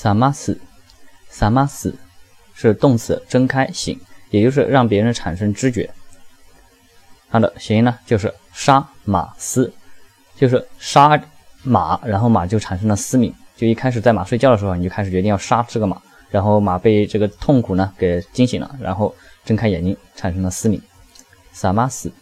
萨马斯，萨马斯是动词，睁开醒，也就是让别人产生知觉。它的谐音呢，就是杀马斯，就是杀马，然后马就产生了嘶鸣。就一开始在马睡觉的时候，你就开始决定要杀这个马，然后马被这个痛苦呢给惊醒了，然后睁开眼睛，产生了嘶鸣。萨马斯。